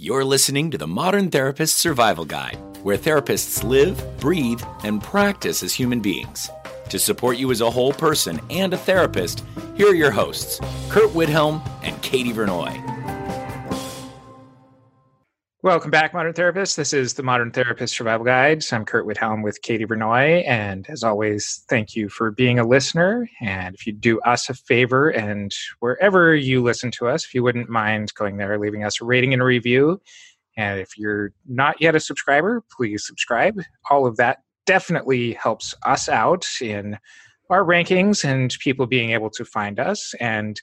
You're listening to the Modern Therapist Survival Guide, where therapists live, breathe, and practice as human beings. To support you as a whole person and a therapist, here are your hosts, Curt Widhalm and Katie Vernoy. Welcome back, Modern Therapists. This is the Modern Therapist Survival Guide. I'm Curt Widhalm with Katie Vernoy. And as always, thank you for being a listener. And if you do us a favor and wherever you listen to us, if you wouldn't mind going there, leaving us a rating and a review. And if you're not yet a subscriber, please subscribe. All of that definitely helps us out in our rankings and people being able to find us. And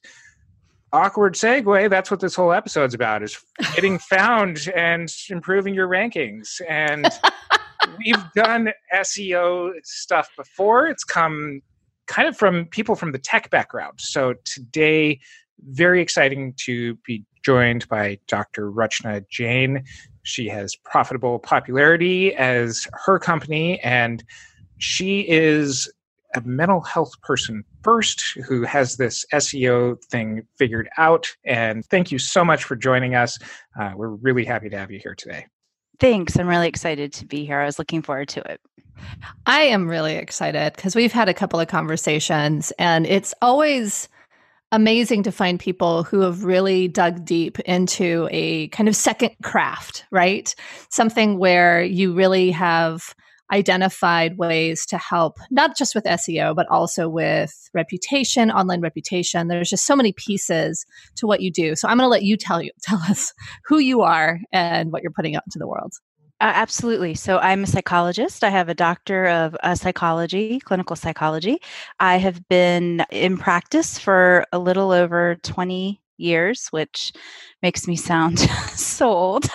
awkward segue that's what this whole episode's about is getting found and improving your rankings. And we've done seo stuff before. It's come kind of from people from the tech background. So today very exciting to be joined by dr rachna jain. She has profitable popularity as her company and she is a mental health person first who has this SEO thing figured out. And thank you so much for joining us. Uh, we're really happy to have you here today. Thanks. I'm really excited to be here. I was looking forward to it. I am really excited because we've had a couple of conversations, and it's always amazing to find people who have really dug deep into a kind of second craft, right? Something where you really have identified ways to help not just with SEO, but also with reputation, online reputation. There's just so many pieces to what you do. So I'm going to let you tell you tell us who you are and what you're putting out into the world. Uh, absolutely. So I'm a psychologist. I have a doctor of uh, psychology, clinical psychology. I have been in practice for a little over 20 years, which makes me sound so old.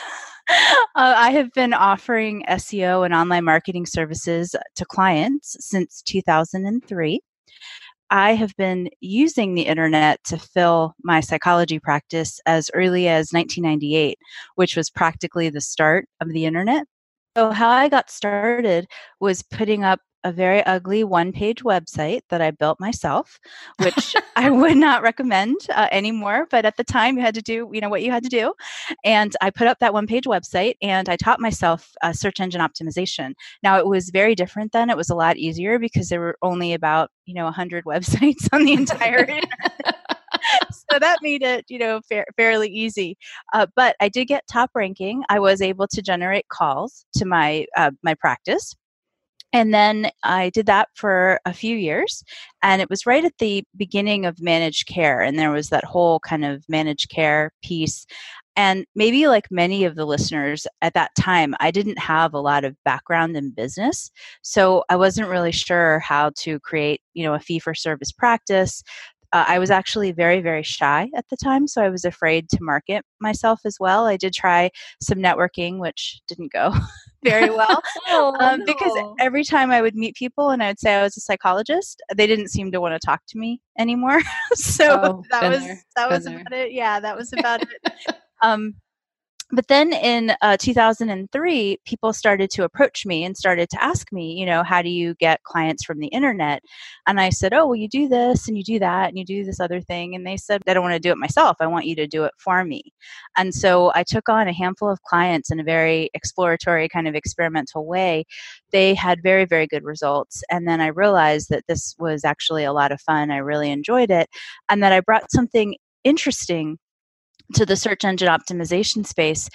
Uh, I have been offering SEO and online marketing services to clients since 2003. I have been using the internet to fill my psychology practice as early as 1998, which was practically the start of the internet. So, how I got started was putting up a very ugly one page website that I built myself, which I would not recommend uh, anymore. But at the time, you had to do, you know, what you had to do. And I put up that one page website and I taught myself uh, search engine optimization. Now, it was very different then. It was a lot easier because there were only about, you know, 100 websites on the entire internet. so that made it, you know, fa- fairly easy. Uh, but I did get top ranking. I was able to generate calls to my uh, my practice and then I did that for a few years. And it was right at the beginning of managed care. And there was that whole kind of managed care piece. And maybe like many of the listeners at that time, I didn't have a lot of background in business. So I wasn't really sure how to create, you know, a fee for service practice. Uh, I was actually very, very shy at the time, so I was afraid to market myself as well. I did try some networking, which didn't go very well oh, um, no. because every time I would meet people and I would say I was a psychologist, they didn't seem to want to talk to me anymore. so oh, that was there. that was there. about it. Yeah, that was about it. Um, but then in uh, 2003 people started to approach me and started to ask me you know how do you get clients from the internet? And i said oh well you do this and you do that and you do this other thing. And they said i don't want to do it myself. I want you to do it for me. And so i took on a handful of clients in a very exploratory kind of experimental way. They had very very good results. And then i realized that this was actually a lot of fun. I really enjoyed it. And that i brought something interesting to the search engine optimization space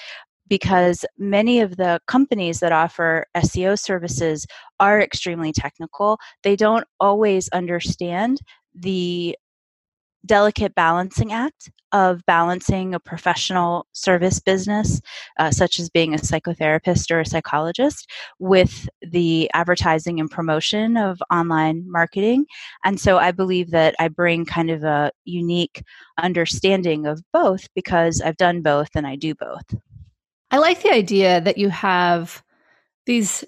because many of the companies that offer SEO services are extremely technical. They don't always understand the delicate balancing act of balancing a professional service business, uh, such as being a psychotherapist or a psychologist, with the advertising and promotion of online marketing. And so I believe that I bring kind of a unique understanding of both because I've done both and I do both. I like the idea that you have these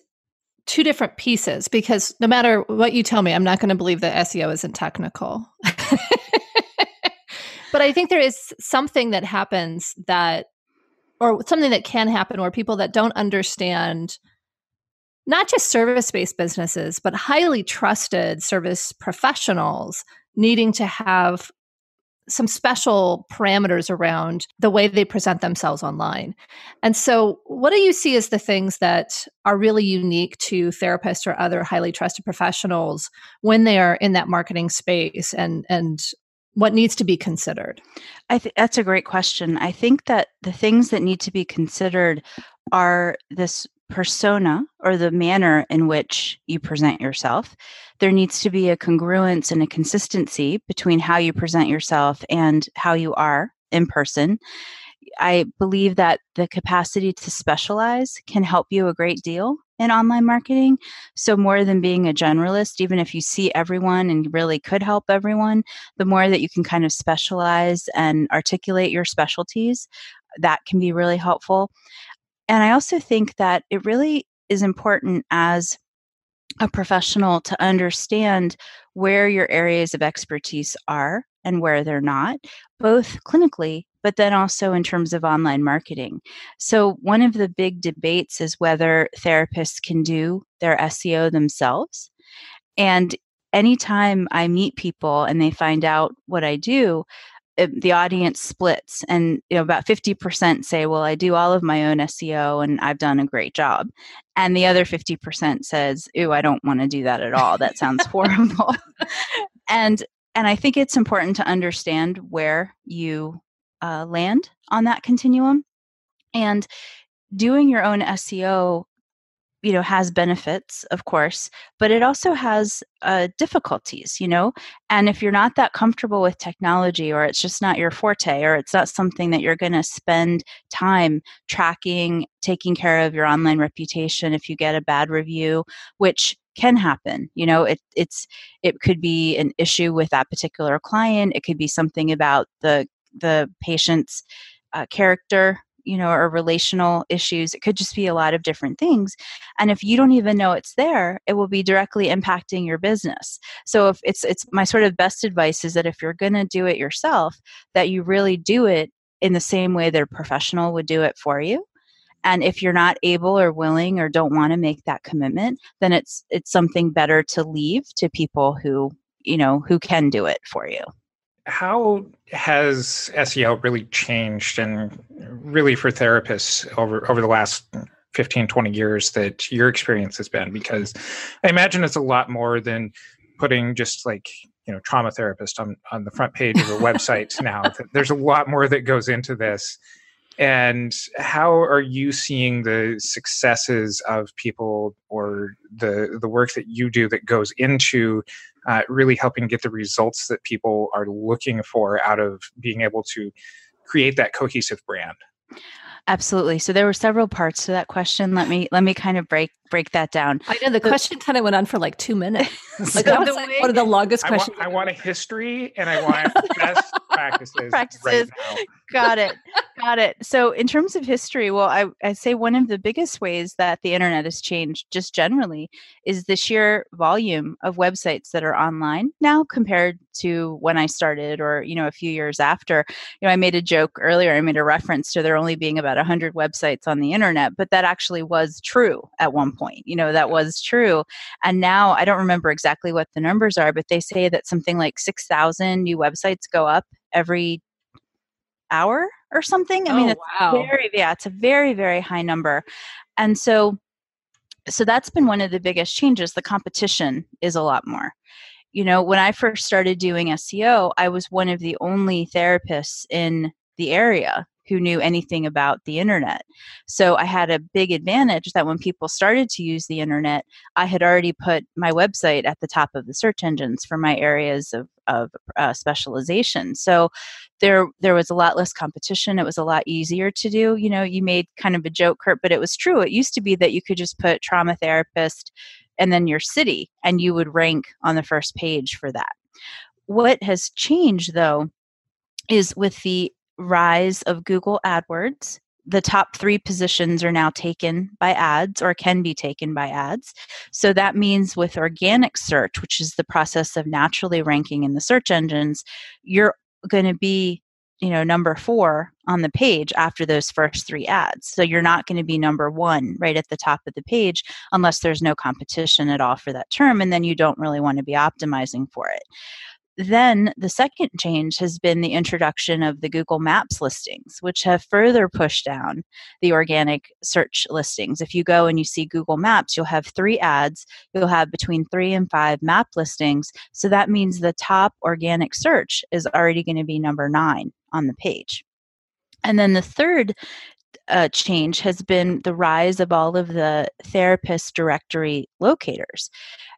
two different pieces because no matter what you tell me, I'm not going to believe that SEO isn't technical. but I think there is something that happens that, or something that can happen where people that don't understand not just service based businesses, but highly trusted service professionals needing to have some special parameters around the way they present themselves online. And so, what do you see as the things that are really unique to therapists or other highly trusted professionals when they are in that marketing space and and what needs to be considered? I think that's a great question. I think that the things that need to be considered are this persona or the manner in which you present yourself. There needs to be a congruence and a consistency between how you present yourself and how you are in person. I believe that the capacity to specialize can help you a great deal in online marketing. So, more than being a generalist, even if you see everyone and really could help everyone, the more that you can kind of specialize and articulate your specialties, that can be really helpful. And I also think that it really is important as a professional to understand where your areas of expertise are and where they're not, both clinically, but then also in terms of online marketing. So, one of the big debates is whether therapists can do their SEO themselves. And anytime I meet people and they find out what I do, the audience splits and you know about 50% say well i do all of my own seo and i've done a great job and the other 50% says ooh i don't want to do that at all that sounds horrible and and i think it's important to understand where you uh, land on that continuum and doing your own seo you know has benefits of course but it also has uh, difficulties you know? And if you're not that comfortable with technology or it's just not your forte or it's not something that you're going to spend time tracking taking care of your online reputation if you get a bad review which can happen you know? It, it's it could be an issue with that particular client it could be something about the the patient's uh, character you know, or relational issues. It could just be a lot of different things. And if you don't even know it's there, it will be directly impacting your business. So if it's it's my sort of best advice is that if you're going to do it yourself, that you really do it in the same way that a professional would do it for you. And if you're not able or willing or don't want to make that commitment, then it's it's something better to leave to people who, you know, who can do it for you how has SEO really changed and really for therapists over over the last 15 20 years that your experience has been? Because I imagine it's a lot more than putting just like you know trauma therapist on on the front page of a website now. There's a lot more that goes into this and how are you seeing the successes of people or the the work that you do that goes into uh, really helping get the results that people are looking for out of being able to create that cohesive brand? Absolutely. So there were several parts to that question. Let me let me kind of break break that down. I know the question kind of went on for like two minutes. Like that was like one of the longest questions I want, I want a history and i want best practices, practices. Right got it. Got it. So in terms of history well I, I say one of the biggest ways that the internet has changed just generally is the sheer volume of websites that are online now compared to when i started or you know a few years after. You know i made a joke earlier i made a reference to there only being about 100 websites on the internet but that actually was true at one point you know that was true. And now i don't remember exactly what the numbers are but they say that something like 6000 new websites go up every hour or something. I mean, oh, it's wow. very yeah, it's a very very high number, and so so that's been one of the biggest changes. The competition is a lot more. You know, when I first started doing SEO, I was one of the only therapists in the area who knew anything about the internet. So I had a big advantage that when people started to use the internet, I had already put my website at the top of the search engines for my areas of, of uh, specialization. So there there was a lot less competition. It was a lot easier to do. You know, you made kind of a joke, Curt, but it was true. It used to be that you could just put trauma therapist and then your city, and you would rank on the first page for that. What has changed though is with the rise of Google AdWords. The top three positions are now taken by ads or can be taken by ads. So that means with organic search, which is the process of naturally ranking in the search engines, you're going to be you know number four on the page after those first three ads so you're not going to be number one right at the top of the page unless there's no competition at all for that term and then you don't really want to be optimizing for it then the second change has been the introduction of the Google Maps listings, which have further pushed down the organic search listings. If you go and you see Google Maps, you'll have three ads, you'll have between three and five map listings. So that means the top organic search is already going to be number nine on the page. And then the third uh, change has been the rise of all of the therapist directory locators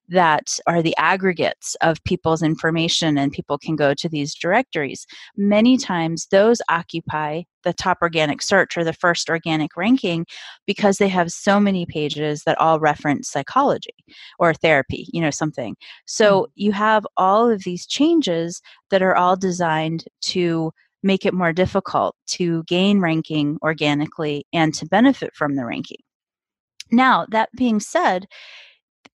that are the aggregates of people's information and people can go to these directories. Many times those occupy the top organic search or the first organic ranking because they have so many pages that all reference psychology or therapy, you know, something. So mm-hmm. you have all of these changes that are all designed to make it more difficult to gain ranking organically and to benefit from the ranking. Now, that being said,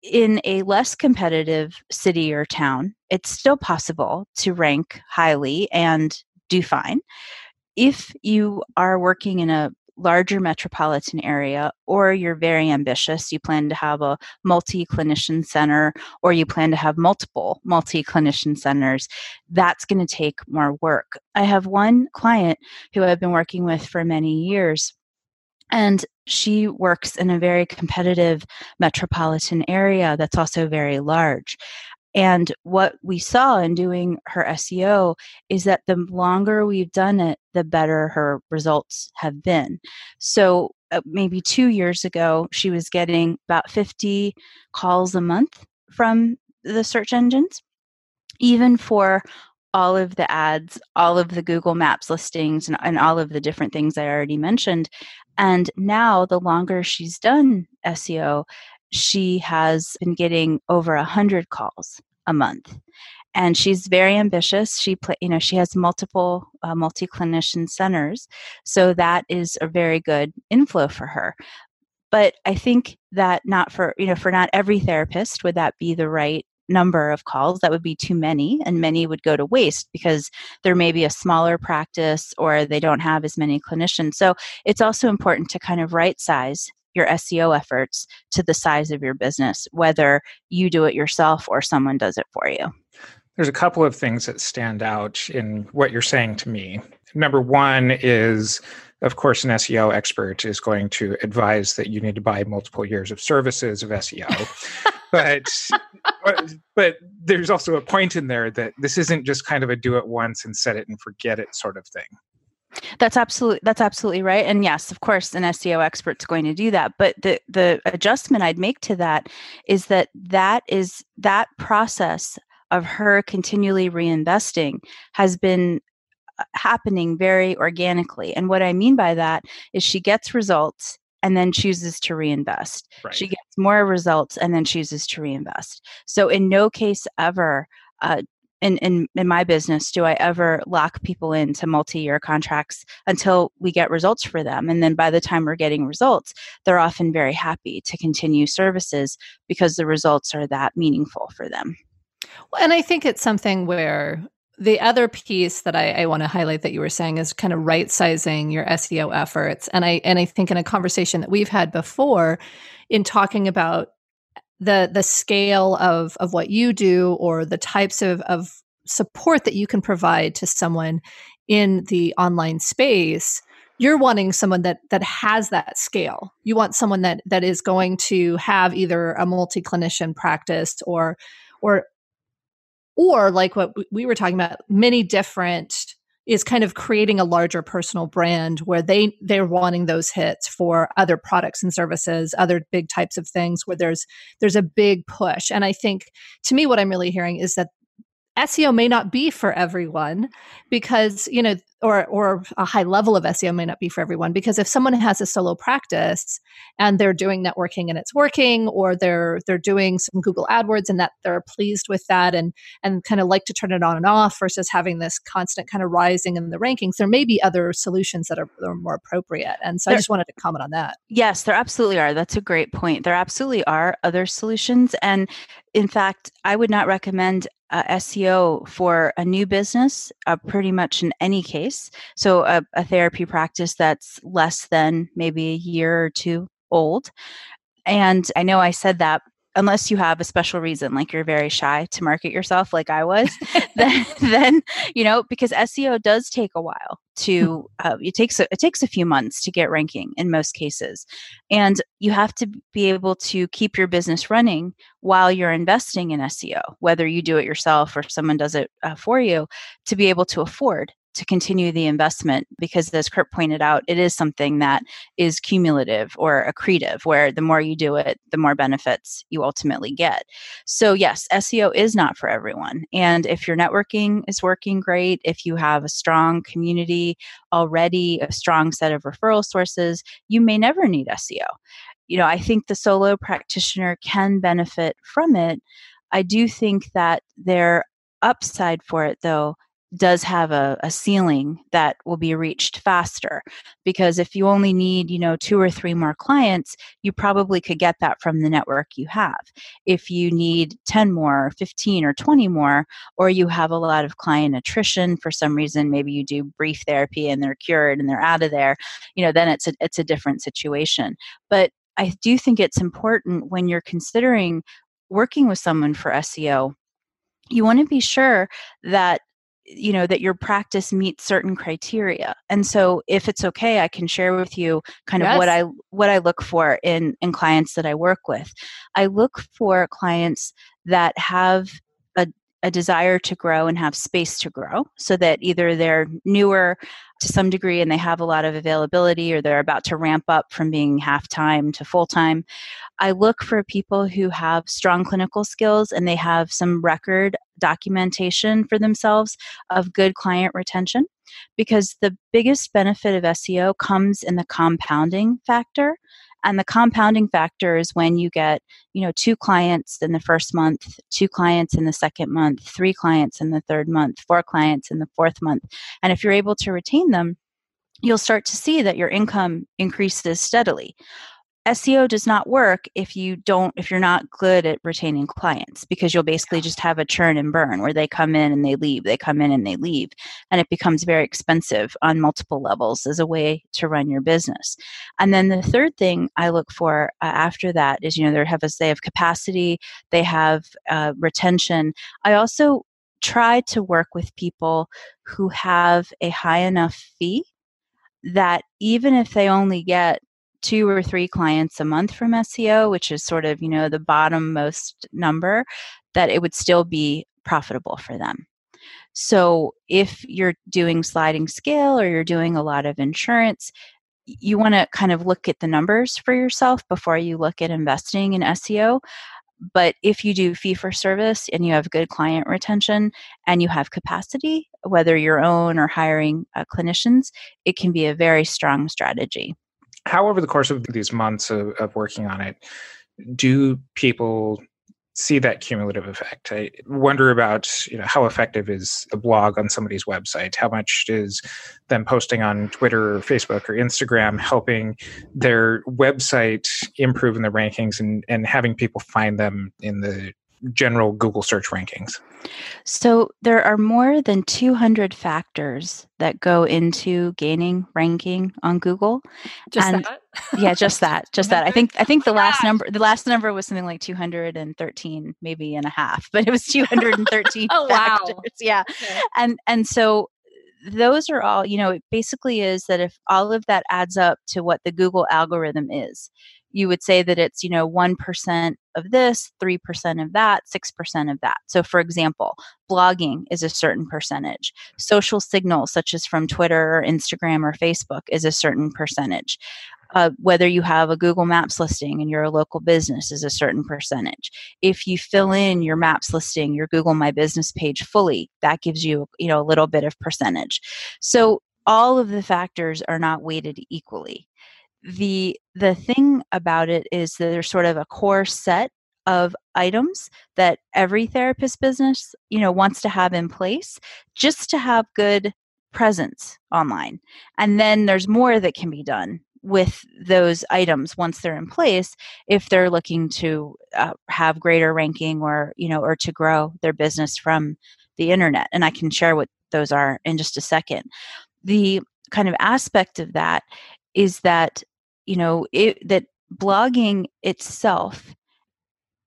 in a less competitive city or town, it's still possible to rank highly and do fine. If you are working in a larger metropolitan area or you're very ambitious you plan to have a multi-clinician center or you plan to have multiple multi-clinician centers that's going to take more work i have one client who i've been working with for many years and she works in a very competitive metropolitan area that's also very large. And what we saw in doing her SEO is that the longer we've done it, the better her results have been. So, uh, maybe two years ago, she was getting about 50 calls a month from the search engines, even for all of the ads, all of the Google Maps listings, and, and all of the different things I already mentioned. And now, the longer she's done SEO, she has been getting over a hundred calls a month. And she's very ambitious. She play, you know she has multiple uh, multi clinician centers so that is a very good inflow for her. But i think that not for you know for not every therapist would that be the right number of calls that would be too many and many would go to waste because there may be a smaller practice or they don't have as many clinicians. So it's also important to kind of right size your SEO efforts to the size of your business whether you do it yourself or someone does it for you. There's a couple of things that stand out in what you're saying to me. Number one is of course, an SEO expert is going to advise that you need to buy multiple years of services of SEO. but but there's also a point in there that this isn't just kind of a do it once and set it and forget it sort of thing. That's absolutely that's absolutely right. And yes, of course, an SEO expert's going to do that. But the the adjustment I'd make to that is that that is that process of her continually reinvesting has been happening very organically. And what I mean by that is she gets results and then chooses to reinvest. Right. She gets more results and then chooses to reinvest. So in no case ever uh, in, in, in my business do I ever lock people into multi-year contracts until we get results for them. And then by the time we're getting results, they're often very happy to continue services because the results are that meaningful for them. Well, and I think it's something where the other piece that I, I want to highlight that you were saying is kind of right sizing your SEO efforts. And I and I think in a conversation that we've had before in talking about the the scale of of what you do or the types of, of support that you can provide to someone in the online space you're wanting someone that that has that scale you want someone that that is going to have either a multi clinician practice or or or like what we were talking about many different is kind of creating a larger personal brand where they they're wanting those hits for other products and services other big types of things where there's there's a big push. And i think to me what i'm really hearing is that SEO may not be for everyone because, you know, or or a high level of SEO may not be for everyone because if someone has a solo practice and they're doing networking and it's working or they're they're doing some Google AdWords and that they're pleased with that and and kind of like to turn it on and off versus having this constant kind of rising in the rankings there may be other solutions that are, that are more appropriate and so there, I just wanted to comment on that. Yes, there absolutely are. That's a great point. There absolutely are other solutions and in fact, I would not recommend uh, SEO for a new business, uh, pretty much in any case. So, a, a, therapy practice that's less than maybe a year or two old. And I know I said that unless you have a special reason like you're very shy to market yourself like i was then, then you know because seo does take a while to uh, it takes a, it takes a few months to get ranking in most cases and you have to be able to keep your business running while you're investing in seo whether you do it yourself or someone does it uh, for you to be able to afford to continue the investment because as curt pointed out it is something that is cumulative or accretive where the more you do it the more benefits you ultimately get. So yes seo is not for everyone and if your networking is working great if you have a strong community already a strong set of referral sources you may never need seo you know i think the solo practitioner can benefit from it. I do think that their upside for it though does have a, a ceiling that will be reached faster because if you only need you know two or three more clients you probably could get that from the network you have. If you need 10 more 15 or 20 more or you have a lot of client attrition for some reason maybe you do brief therapy and they're cured and they're out of there you know then it's a, it's a different situation. But i do think it's important when you're considering working with someone for seo you want to be sure that you know that your practice meets certain criteria and so if it's okay i can share with you kind yes. of what i what i look for in in clients that i work with i look for clients that have a, a desire to grow and have space to grow so that either they're newer to some degree and they have a lot of availability or they're about to ramp up from being half time to full time. I look for people who have strong clinical skills and they have some record documentation for themselves of good client retention because the biggest benefit of SEO comes in the compounding factor and the compounding factor is when you get you know two clients in the first month two clients in the second month three clients in the third month four clients in the fourth month. And if you're able to retain them you'll start to see that your income increases steadily SEO does not work if you don't if you're not good at retaining clients because you'll basically just have a churn and burn where they come in and they leave, they come in and they leave, and it becomes very expensive on multiple levels as a way to run your business. And then the third thing I look for uh, after that is you know they have a they have capacity, they have uh, retention. I also try to work with people who have a high enough fee that even if they only get two or three clients a month from SEO, which is sort of, you know, the bottom most number, that it would still be profitable for them. So if you're doing sliding scale or you're doing a lot of insurance, you want to kind of look at the numbers for yourself before you look at investing in SEO. But if you do fee for service and you have good client retention and you have capacity, whether your own or hiring uh, clinicians, it can be a very strong strategy how over the course of these months of, of working on it do people see that cumulative effect? I wonder about you know how effective is the blog on somebody's website? How much is them posting on twitter or facebook or instagram helping their website improve in the rankings and, and having people find them in the general Google search rankings? So there are more than 200 factors that go into gaining ranking on Google. Just and that? yeah, just that. Just that. I think I think the oh last number the last number was something like 213 maybe and a half, but it was 213 oh, factors. Wow. Yeah. Okay. And and so those are all, you know, it basically is that if all of that adds up to what the Google algorithm is, you would say that it's, you know, 1% of this, 3% of that, 6% of that. So, for example, blogging is a certain percentage. Social signals, such as from Twitter or Instagram or Facebook, is a certain percentage. Uh, whether you have a Google Maps listing and you're a local business is a certain percentage. If you fill in your Maps listing, your Google My Business page fully, that gives you, you know, a little bit of percentage. So all of the factors are not weighted equally the the thing about it is that there's sort of a core set of items that every therapist business you know wants to have in place just to have good presence online. And then there's more that can be done with those items once they're in place if they're looking to uh, have greater ranking or you know or to grow their business from the internet. And i can share what those are in just a second. The kind of aspect of that is that you know it, that blogging itself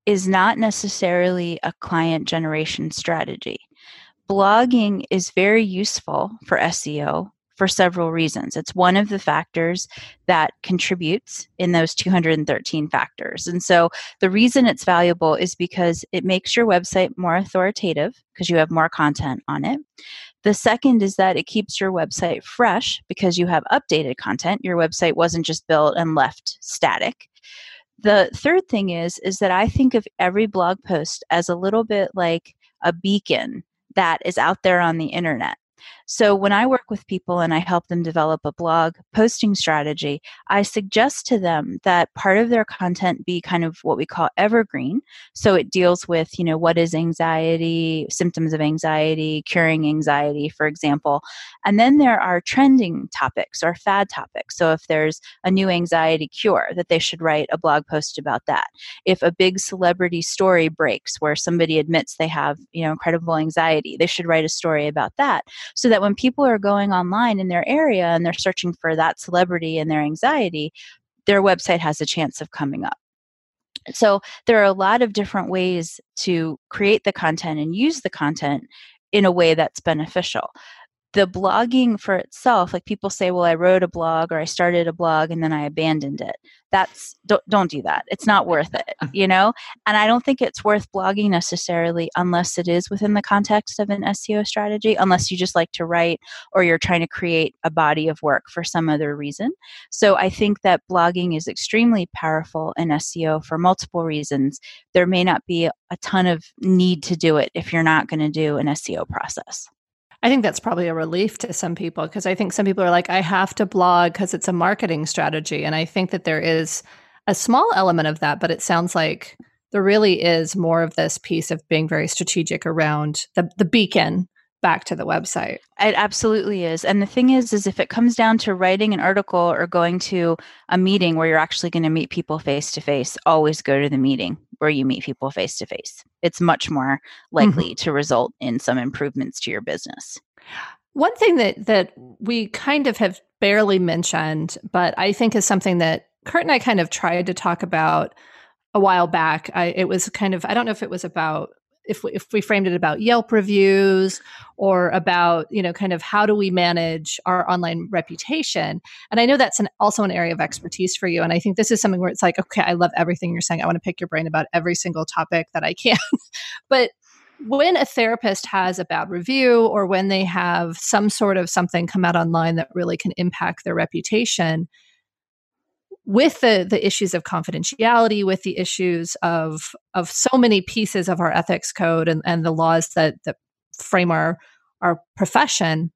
is not necessarily a client generation strategy. Blogging is very useful for SEO for several reasons. It's one of the factors that contributes in those 213 factors. And so the reason it's valuable is because it makes your website more authoritative because you have more content on it. The second is that it keeps your website fresh because you have updated content. Your website wasn't just built and left static. The third thing is is that I think of every blog post as a little bit like a beacon that is out there on the internet. So when I work with people and I help them develop a blog posting strategy, I suggest to them that part of their content be kind of what we call evergreen. So it deals with, you know, what is anxiety, symptoms of anxiety, curing anxiety, for example. And then there are trending topics or fad topics. So if there's a new anxiety cure, that they should write a blog post about that. If a big celebrity story breaks where somebody admits they have, you know, incredible anxiety, they should write a story about that. So that when people are going online in their area and they're searching for that celebrity and their anxiety, their website has a chance of coming up. So there are a lot of different ways to create the content and use the content in a way that's beneficial the blogging for itself like people say well i wrote a blog or i started a blog and then i abandoned it. That's don't, don't do that. It's not worth it you know? And i don't think it's worth blogging necessarily unless it is within the context of an seo strategy unless you just like to write or you're trying to create a body of work for some other reason. So i think that blogging is extremely powerful in seo for multiple reasons. There may not be a ton of need to do it if you're not going to do an seo process I think that's probably a relief to some people because I think some people are like, I have to blog because it's a marketing strategy. And I think that there is a small element of that, but it sounds like there really is more of this piece of being very strategic around the, the beacon back to the website. It absolutely is. And the thing is is if it comes down to writing an article or going to a meeting where you're actually going to meet people face to face, always go to the meeting where you meet people face to face. It's much more likely mm-hmm. to result in some improvements to your business. One thing that that we kind of have barely mentioned, but I think is something that Kurt and I kind of tried to talk about a while back. I, it was kind of I don't know if it was about if we, if we framed it about Yelp reviews or about you know kind of how do we manage our online reputation. And I know that's an, also an area of expertise for you and I think this is something where it's like okay I love everything you're saying. I want to pick your brain about every single topic that I can. But when a therapist has a bad review or when they have some sort of something come out online that really can impact their reputation with the the issues of confidentiality with the issues of of so many pieces of our ethics code and, and the laws that that frame our our profession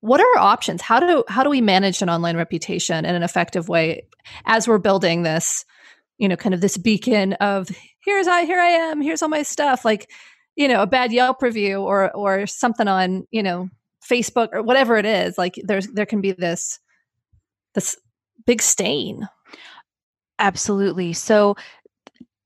what are our options? How do how do we manage an online reputation in an effective way as we're building this you know kind of this beacon of here's i here i am here's all my stuff like you know a bad yelp review or or something on you know facebook or whatever it is like there's there can be this this big stain. Absolutely. So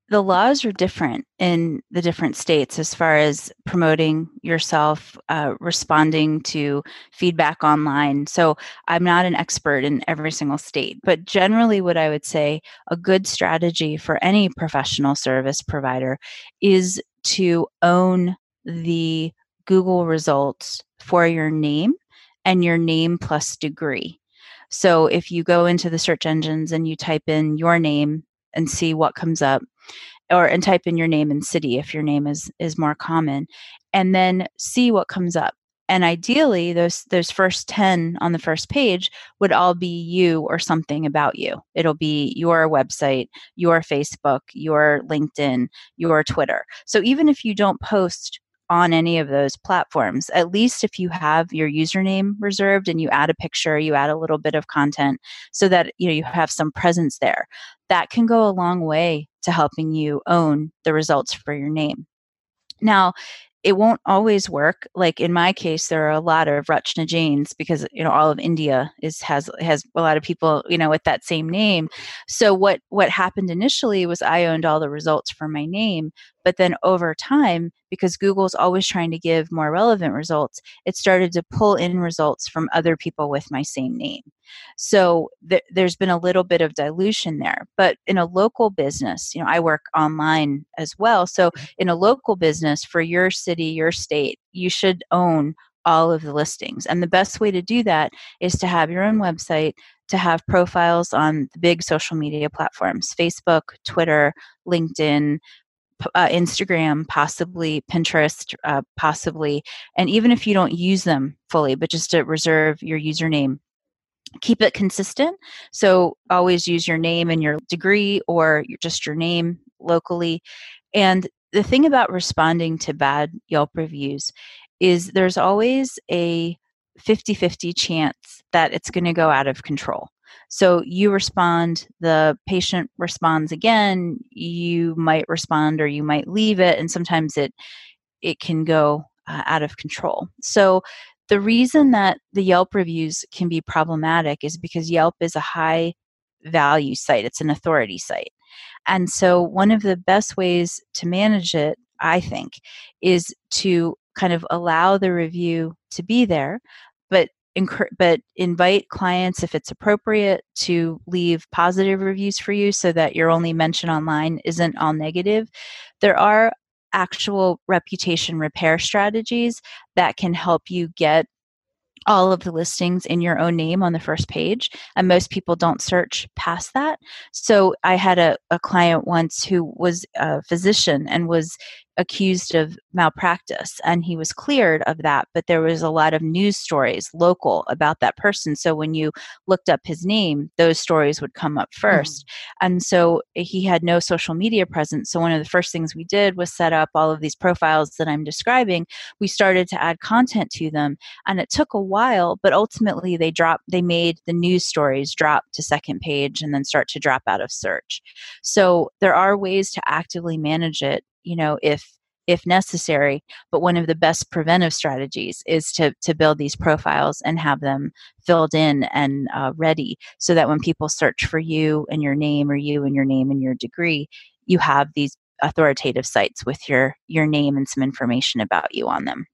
the laws are different in the different states as far as promoting yourself, uh, responding to feedback online. So I'm not an expert in every single state, but generally, what I would say a good strategy for any professional service provider is to own the Google results for your name and your name plus degree. So if you go into the search engines and you type in your name and see what comes up, or and type in your name and city if your name is is more common, and then see what comes up. And ideally, those those first 10 on the first page would all be you or something about you. It'll be your website, your Facebook, your LinkedIn, your Twitter. So even if you don't post on any of those platforms. At least if you have your username reserved and you add a picture, you add a little bit of content so that you know you have some presence there. That can go a long way to helping you own the results for your name. Now, it won't always work. Like in my case, there are a lot of Rachna Jains because you know all of India is has has a lot of people you know with that same name. So what what happened initially was I owned all the results for my name, But then over time, because Google's always trying to give more relevant results, it started to pull in results from other people with my same name. So th- there's been a little bit of dilution there. But in a local business, you know, I work online as well. So mm-hmm. in a local business for your city, your state, you should own all of the listings. And the best way to do that is to have your own website, to have profiles on the big social media platforms Facebook, Twitter, LinkedIn, uh, Instagram, possibly Pinterest, uh, possibly. And even if you don't use them fully, but just to reserve your username, keep it consistent. So always use your name and your degree or just your name locally. And the thing about responding to bad Yelp reviews is there's always a 50 50 chance that it's going to go out of control. So you respond, the patient responds again, you might respond or you might leave it, and sometimes it it can go uh, out of control. So the reason that the Yelp reviews can be problematic is because Yelp is a high value site, it's an authority site. And so one of the best ways to manage it, I think, is to kind of allow the review to be there, but but invite clients if it's appropriate to leave positive reviews for you so that your only mention online isn't all negative. There are actual reputation repair strategies that can help you get all of the listings in your own name on the first page and most people don't search past that. So i had a, a client once who was a physician and was accused of malpractice and he was cleared of that but there was a lot of news stories local about that person. So when you looked up his name those stories would come up 1st mm-hmm. and so he had no social media presence. So one of the first things we did was set up all of these profiles that I'm describing. We started to add content to them and it took a while but ultimately they dropped they made the news stories drop to second page and then start to drop out of search. So there are ways to actively manage it you know if if necessary but one of the best preventive strategies is to to build these profiles and have them filled in and uh, ready so that when people search for you and your name or you and your name and your degree you have these authoritative sites with your your name and some information about you on them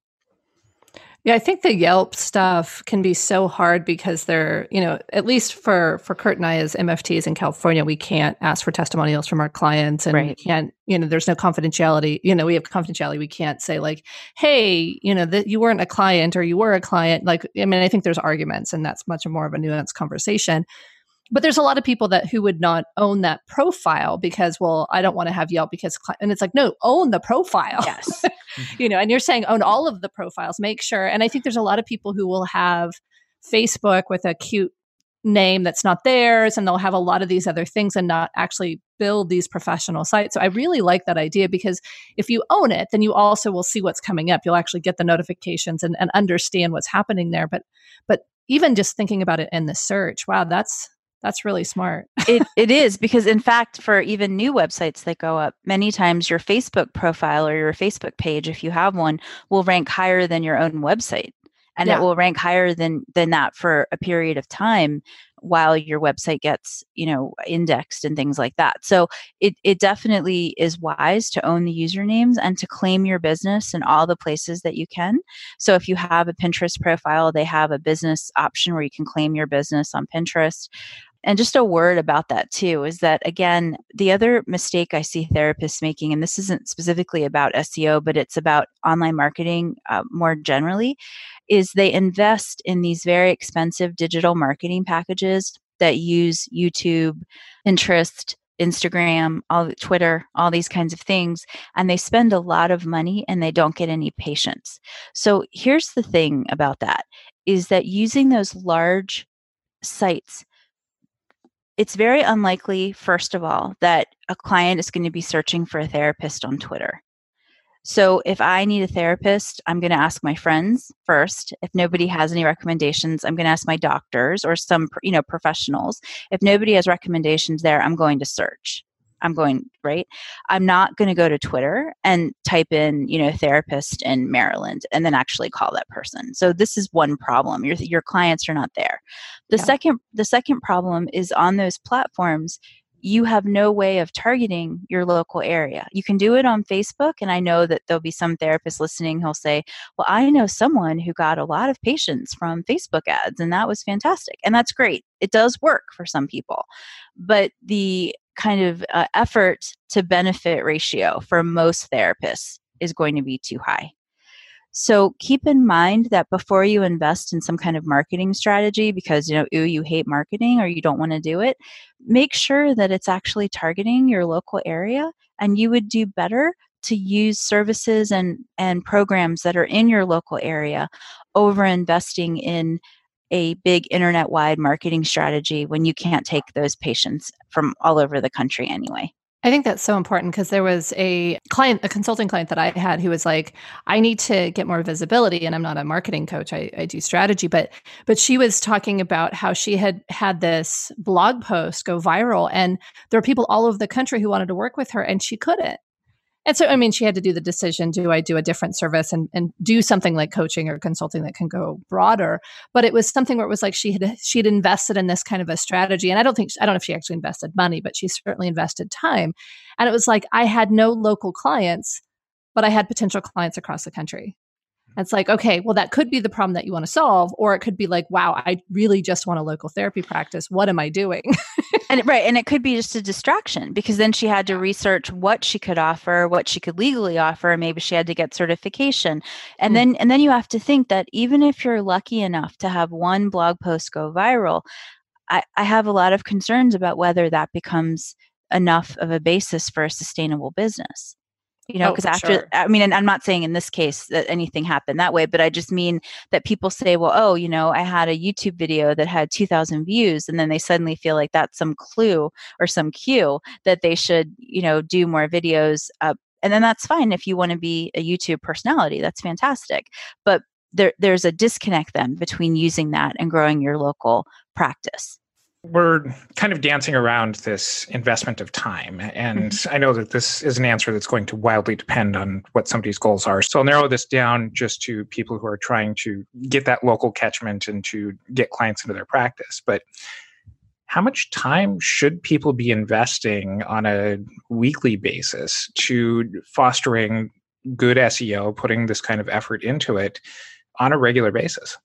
yeah, I think the Yelp stuff can be so hard because they're, you know, at least for for Curt and I as MFTs in California, we can't ask for testimonials from our clients and right. we can't, you know, there's no confidentiality. You know, we have confidentiality. We can't say like, "Hey, you know, that you weren't a client or you were a client." Like, I mean, I think there's arguments and that's much more of a nuanced conversation but there's a lot of people that who would not own that profile because well i don't want to have yelp because and it's like no own the profile yes Mm-hmm. you know and you're saying own all of the profiles make sure and i think there's a lot of people who will have facebook with a cute name that's not theirs and they'll have a lot of these other things and not actually build these professional sites so i really like that idea because if you own it then you also will see what's coming up you'll actually get the notifications and, and understand what's happening there but but even just thinking about it in the search wow that's that's really smart. it, it is because, in fact, for even new websites that go up, many times your Facebook profile or your Facebook page, if you have one, will rank higher than your own website, and yeah. it will rank higher than than that for a period of time while your website gets you know indexed and things like that so it, it definitely is wise to own the usernames and to claim your business in all the places that you can so if you have a pinterest profile they have a business option where you can claim your business on pinterest and just a word about that too is that again, the other mistake I see therapists making, and this isn't specifically about SEO, but it's about online marketing uh, more generally, is they invest in these very expensive digital marketing packages that use YouTube, Pinterest, Instagram, all Twitter, all these kinds of things, and they spend a lot of money and they don't get any patients. So here's the thing about that is that using those large sites it's very unlikely, first of all, that a client is going to be searching for a therapist on Twitter. So if I need a therapist, I'm going to ask my friends first. If nobody has any recommendations, I'm going to ask my doctors or some, you know, professionals. If nobody has recommendations there, I'm going to search. I'm going, right? I'm not going to go to Twitter and type in, you know, therapist in Maryland and then actually call that person. So this is one problem. Your your clients are not there. The yeah. second the second problem is on those platforms you have no way of targeting your local area. You can do it on Facebook, and I know that there'll be some therapist listening who'll say, Well, I know someone who got a lot of patients from Facebook ads, and that was fantastic. And that's great. It does work for some people. But the kind of uh, effort to benefit ratio for most therapists is going to be too high. So keep in mind that before you invest in some kind of marketing strategy, because you know, ooh, you hate marketing or you don't want to do it, make sure that it's actually targeting your local area and you would do better to use services and, and programs that are in your local area over investing in a big internet wide marketing strategy when you can't take those patients from all over the country anyway. I think that's so important because there was a client, a consulting client that I had who was like, I need to get more visibility. And I'm not a marketing coach. I, I do strategy, but but she was talking about how she had had this blog post go viral and there were people all over the country who wanted to work with her and she couldn't. And so, I mean, she had to do the decision do I do a different service and, and do something like coaching or consulting that can go broader? But it was something where it was like she had she had invested in this kind of a strategy. And I don't think, I don't know if she actually invested money, but she certainly invested time. And it was like I had no local clients, but I had potential clients across the country. It's like, okay, well, that could be the problem that you want to solve, or it could be like, wow, I really just want a local therapy practice. What am I doing? and right, and it could be just a distraction because then she had to research what she could offer, what she could legally offer, maybe she had to get certification. And mm. then and then you have to think that even if you're lucky enough to have one blog post go viral, I, I have a lot of concerns about whether that becomes enough of a basis for a sustainable business you know because oh, after sure. i mean and i'm not saying in this case that anything happened that way but i just mean that people say well oh you know i had a youtube video that had 2000 views and then they suddenly feel like that's some clue or some cue that they should you know do more videos uh, and then that's fine if you want to be a youtube personality that's fantastic but there, there's a disconnect then between using that and growing your local practice we're kind of dancing around this investment of time. And mm-hmm. I know that this is an answer that's going to wildly depend on what somebody's goals are. So I'll narrow this down just to people who are trying to get that local catchment and to get clients into their practice. But how much time should people be investing on a weekly basis to fostering good SEO, putting this kind of effort into it on a regular basis?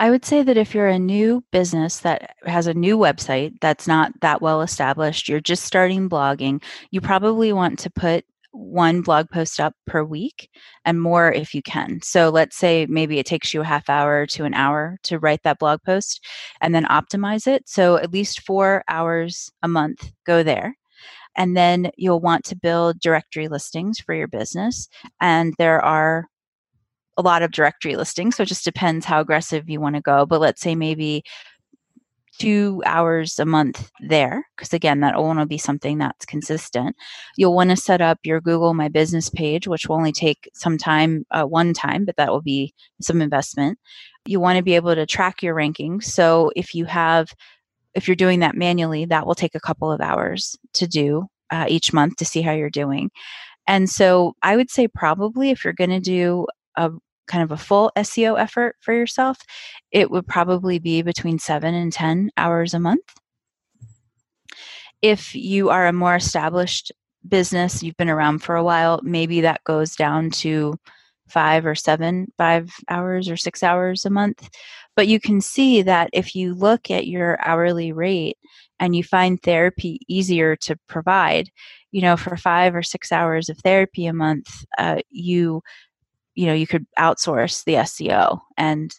I would say that if you're a new business that has a new website that's not that well established, you're just starting blogging, you probably want to put one blog post up per week and more if you can. So let's say maybe it takes you a half hour to an hour to write that blog post and then optimize it. So at least four hours a month go there. And then you'll want to build directory listings for your business. And there are a lot of directory listings. So it just depends how aggressive you want to go. But let's say maybe two hours a month there because again that will be something that's consistent you'll want to set up your google my business page which will only take some time uh, one time but that will be some investment you want to be able to track your rankings so if you have if you're doing that manually that will take a couple of hours to do uh, each month to see how you're doing and so i would say probably if you're going to do a kind of a full SEO effort for yourself, it would probably be between seven and 10 hours a month. If you are a more established business, you've been around for a while, maybe that goes down to five or seven, five hours or six hours a month. But you can see that if you look at your hourly rate and you find therapy easier to provide, you know, for five or six hours of therapy a month, uh, you you know you could outsource the SEO and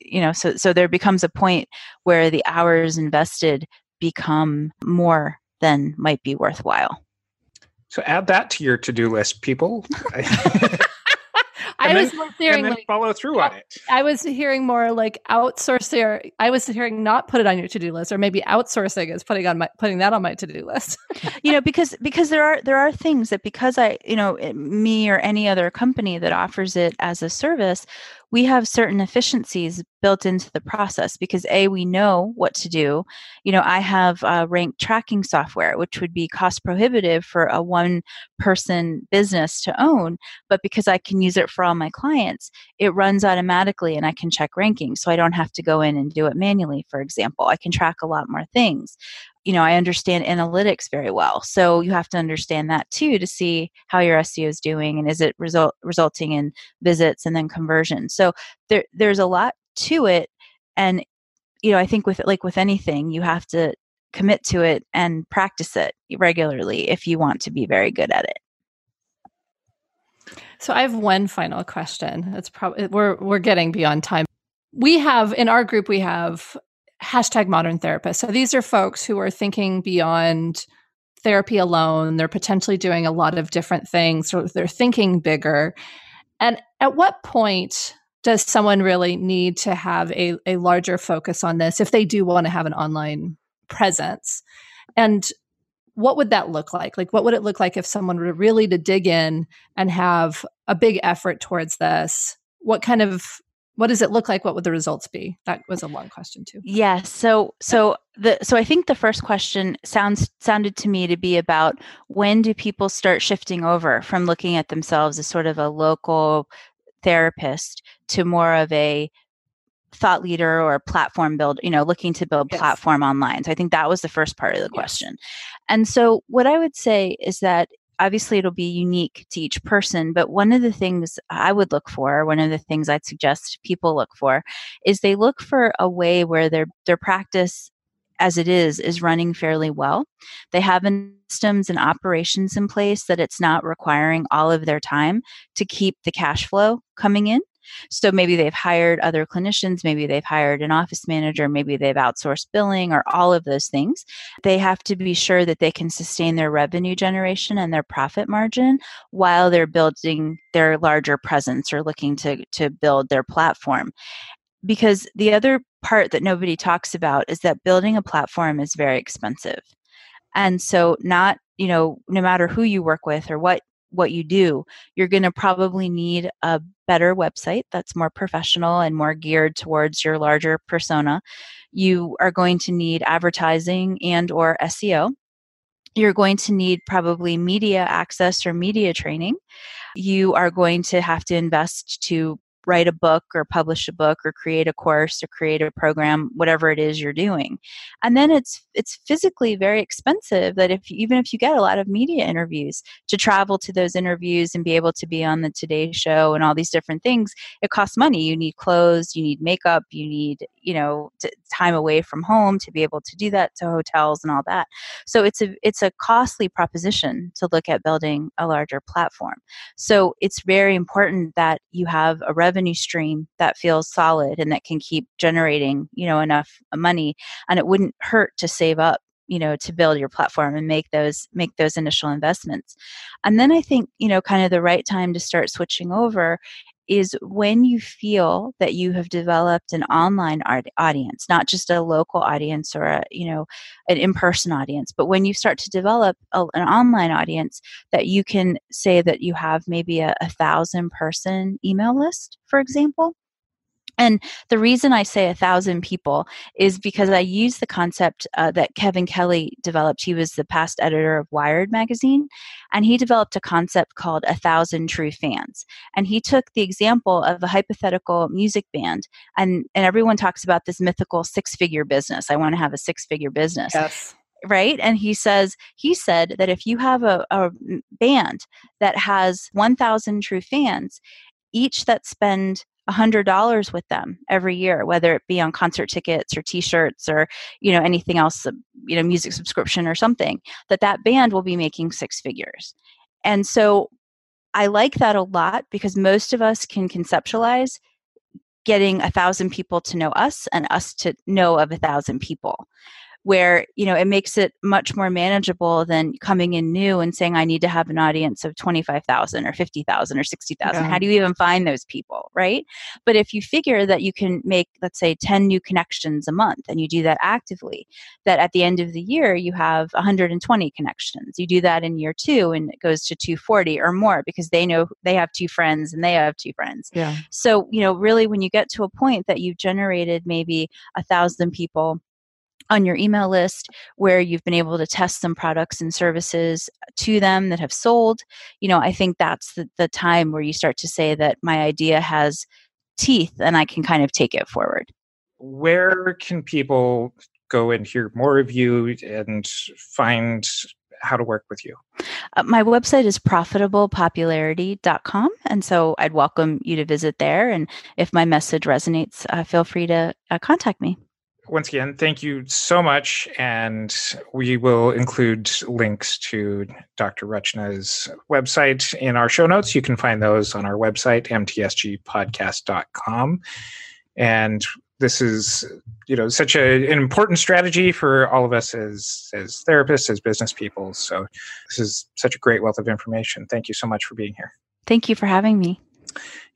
you know so so there becomes a point where the hours invested become more than might be worthwhile. So add that to your to-do list, people. I then, was hearing like follow through on it. I was hearing more like outsourcing. there. I was hearing not put it on your to do list, or maybe outsourcing is putting on my putting that on my to do list. you know, because because there are there are things that because I you know me or any other company that offers it as a service, we have certain efficiencies built into the process because a we know what to do. You know i have rank tracking software which would be cost prohibitive for a one person business to own but because i can use it for all my clients it runs automatically and i can check rankings so i don't have to go in and do it manually for example. I can track a lot more things you know, I understand analytics very well. So you have to understand that too to see how your SEO is doing and is it result resulting in visits and then conversion. So there there's a lot to it and you know, I think with like with anything, you have to commit to it and practice it regularly if you want to be very good at it. So I have one final question. It's probably we're we're getting beyond time. We have in our group we have hashtag modern therapist. So these are folks who are thinking beyond therapy alone. They're potentially doing a lot of different things. So they're thinking bigger. And at what point does someone really need to have a, a larger focus on this if they do want to have an online presence? And what would that look like? Like, what would it look like if someone were really to dig in and have a big effort towards this? What kind of what does it look like? What would the results be? That was a long question too. Yeah so so the so i think the first question sounds sounded to me to be about when do people start shifting over from looking at themselves as sort of a local therapist to more of a thought leader or platform build you know looking to build yes. platform online. So i think that was the first part of the yes. question. And so what i would say is that obviously it'll be unique to each person but one of the things i would look for one of the things i'd suggest people look for is they look for a way where their their practice as it is is running fairly well. They have systems and operations in place that it's not requiring all of their time to keep the cash flow coming in so maybe they've hired other clinicians, maybe they've hired an office manager, maybe they've outsourced billing or all of those things. They have to be sure that they can sustain their revenue generation and their profit margin while they're building their larger presence or looking to, to build their platform. Because the other part that nobody talks about is that building a platform is very expensive. And so, not, you know, no matter who you work with or what what you do, you're going to probably need a better website that's more professional and more geared towards your larger persona. You are going to need advertising and or SEO. You're going to need probably media access or media training. You are going to have to invest to write a book or publish a book or create a course or create a program whatever it is you're doing. And then it's it's physically very expensive that if even if you get a lot of media interviews to travel to those interviews and be able to be on the today show and all these different things it costs money. You need clothes you need makeup you need you know t- time away from home to be able to do that to hotels and all that. So it's a it's a costly proposition to look at building a larger platform. So it's very important that you have a revenue stream that feels solid and that can keep generating you know enough money and it wouldn't hurt to save up you know to build your platform and make those make those initial investments. And then i think you know kind of the right time to start switching over is when you feel that you have developed an online audience not just a local audience or a you know an in-person audience but when you start to develop a, an online audience that you can say that you have maybe a, a thousand person email list for example and the reason I say a thousand people is because I use the concept uh, that Kevin Kelly developed. He was the past editor of Wired magazine, and he developed a concept called a thousand true fans. And he took the example of a hypothetical music band, and, and everyone talks about this mythical six figure business. I want to have a six figure business. Yes right and he says he said that if you have a, a band that has 1000 true fans each that spend $100 with them every year whether it be on concert tickets or t-shirts or you know anything else uh, you know music subscription or something that that band will be making six figures. And so i like that a lot because most of us can conceptualize getting a thousand people to know us and us to know of a thousand people where you know it makes it much more manageable than coming in new and saying i need to have an audience of 25000 or 50000 or 60000 yeah. how do you even find those people right? But if you figure that you can make let's say 10 new connections a month and you do that actively that at the end of the year you have 120 connections. You do that in year two and it goes to 240 or more because they know they have two friends and they have two friends. Yeah. So you know really when you get to a point that you've generated maybe a thousand people on your email list where you've been able to test some products and services to them that have sold you know i think that's the, the time where you start to say that my idea has teeth and i can kind of take it forward where can people go and hear more of you and find how to work with you? Uh, my website is profitablepopularity.com. And so I'd welcome you to visit there. And if my message resonates, uh, feel free to uh, contact me. Once again, thank you so much. And we will include links to Dr. Rachna's website in our show notes. You can find those on our website, mtsgpodcast.com. And this is you know such a, an important strategy for all of us as as therapists as business people so this is such a great wealth of information thank you so much for being here thank you for having me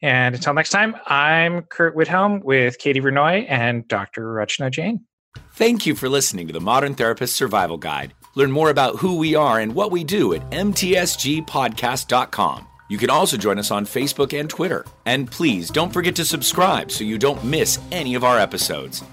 and until next time i'm curt Widhalm with katie vernoy and dr rachna jain thank you for listening to the modern therapist survival guide learn more about who we are and what we do at mtsgpodcast.com you can also join us on Facebook and Twitter. And please don't forget to subscribe so you don't miss any of our episodes.